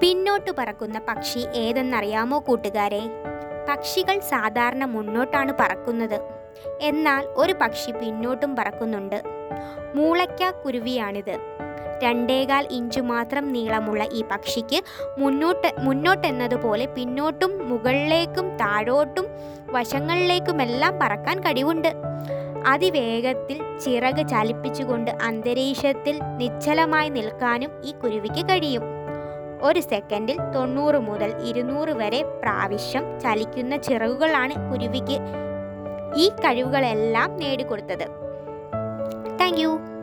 പിന്നോട്ട് പറക്കുന്ന പക്ഷി ഏതെന്നറിയാമോ കൂട്ടുകാരെ? പക്ഷികൾ സാധാരണ മുന്നോട്ടാണ് പറക്കുന്നത്. എന്നാൽ ഒരു പക്ഷി പിന്നോട്ടും പറക്കുന്നുണ്ട്. മൂളയ്ക്ക കുരുവിയാണിത്. രണ്ടേകാൽ ഇഞ്ച് മാത്രം നീളമുള്ള ഈ പക്ഷിക്ക് മുന്നോട്ട് മുന്നോട്ടെന്നതുപോലെ പിന്നോട്ടും മുകളിലേക്കും താഴോട്ടും വശങ്ങളിലേക്കുമെല്ലാം പറക്കാൻ കഴിവുണ്ട്. അതിവേഗത്തിൽ ചിറക് ചലിപ്പിച്ചുകൊണ്ട് അന്തരീക്ഷത്തിൽ നിശ്ചലമായി നിൽക്കാനും ഈ കുരുവിക്ക് കഴിയും. ഒരു സെക്കൻഡിൽ തൊണ്ണൂറ് മുതൽ ഇരുന്നൂറ് വരെ പ്രാവശ്യം ചലിക്കുന്ന ചിറകുകളാണ് കുരുവിക്ക് ഈ കഴിവുകളെല്ലാം നേടിക്കൊടുത്തത്. താങ്ക്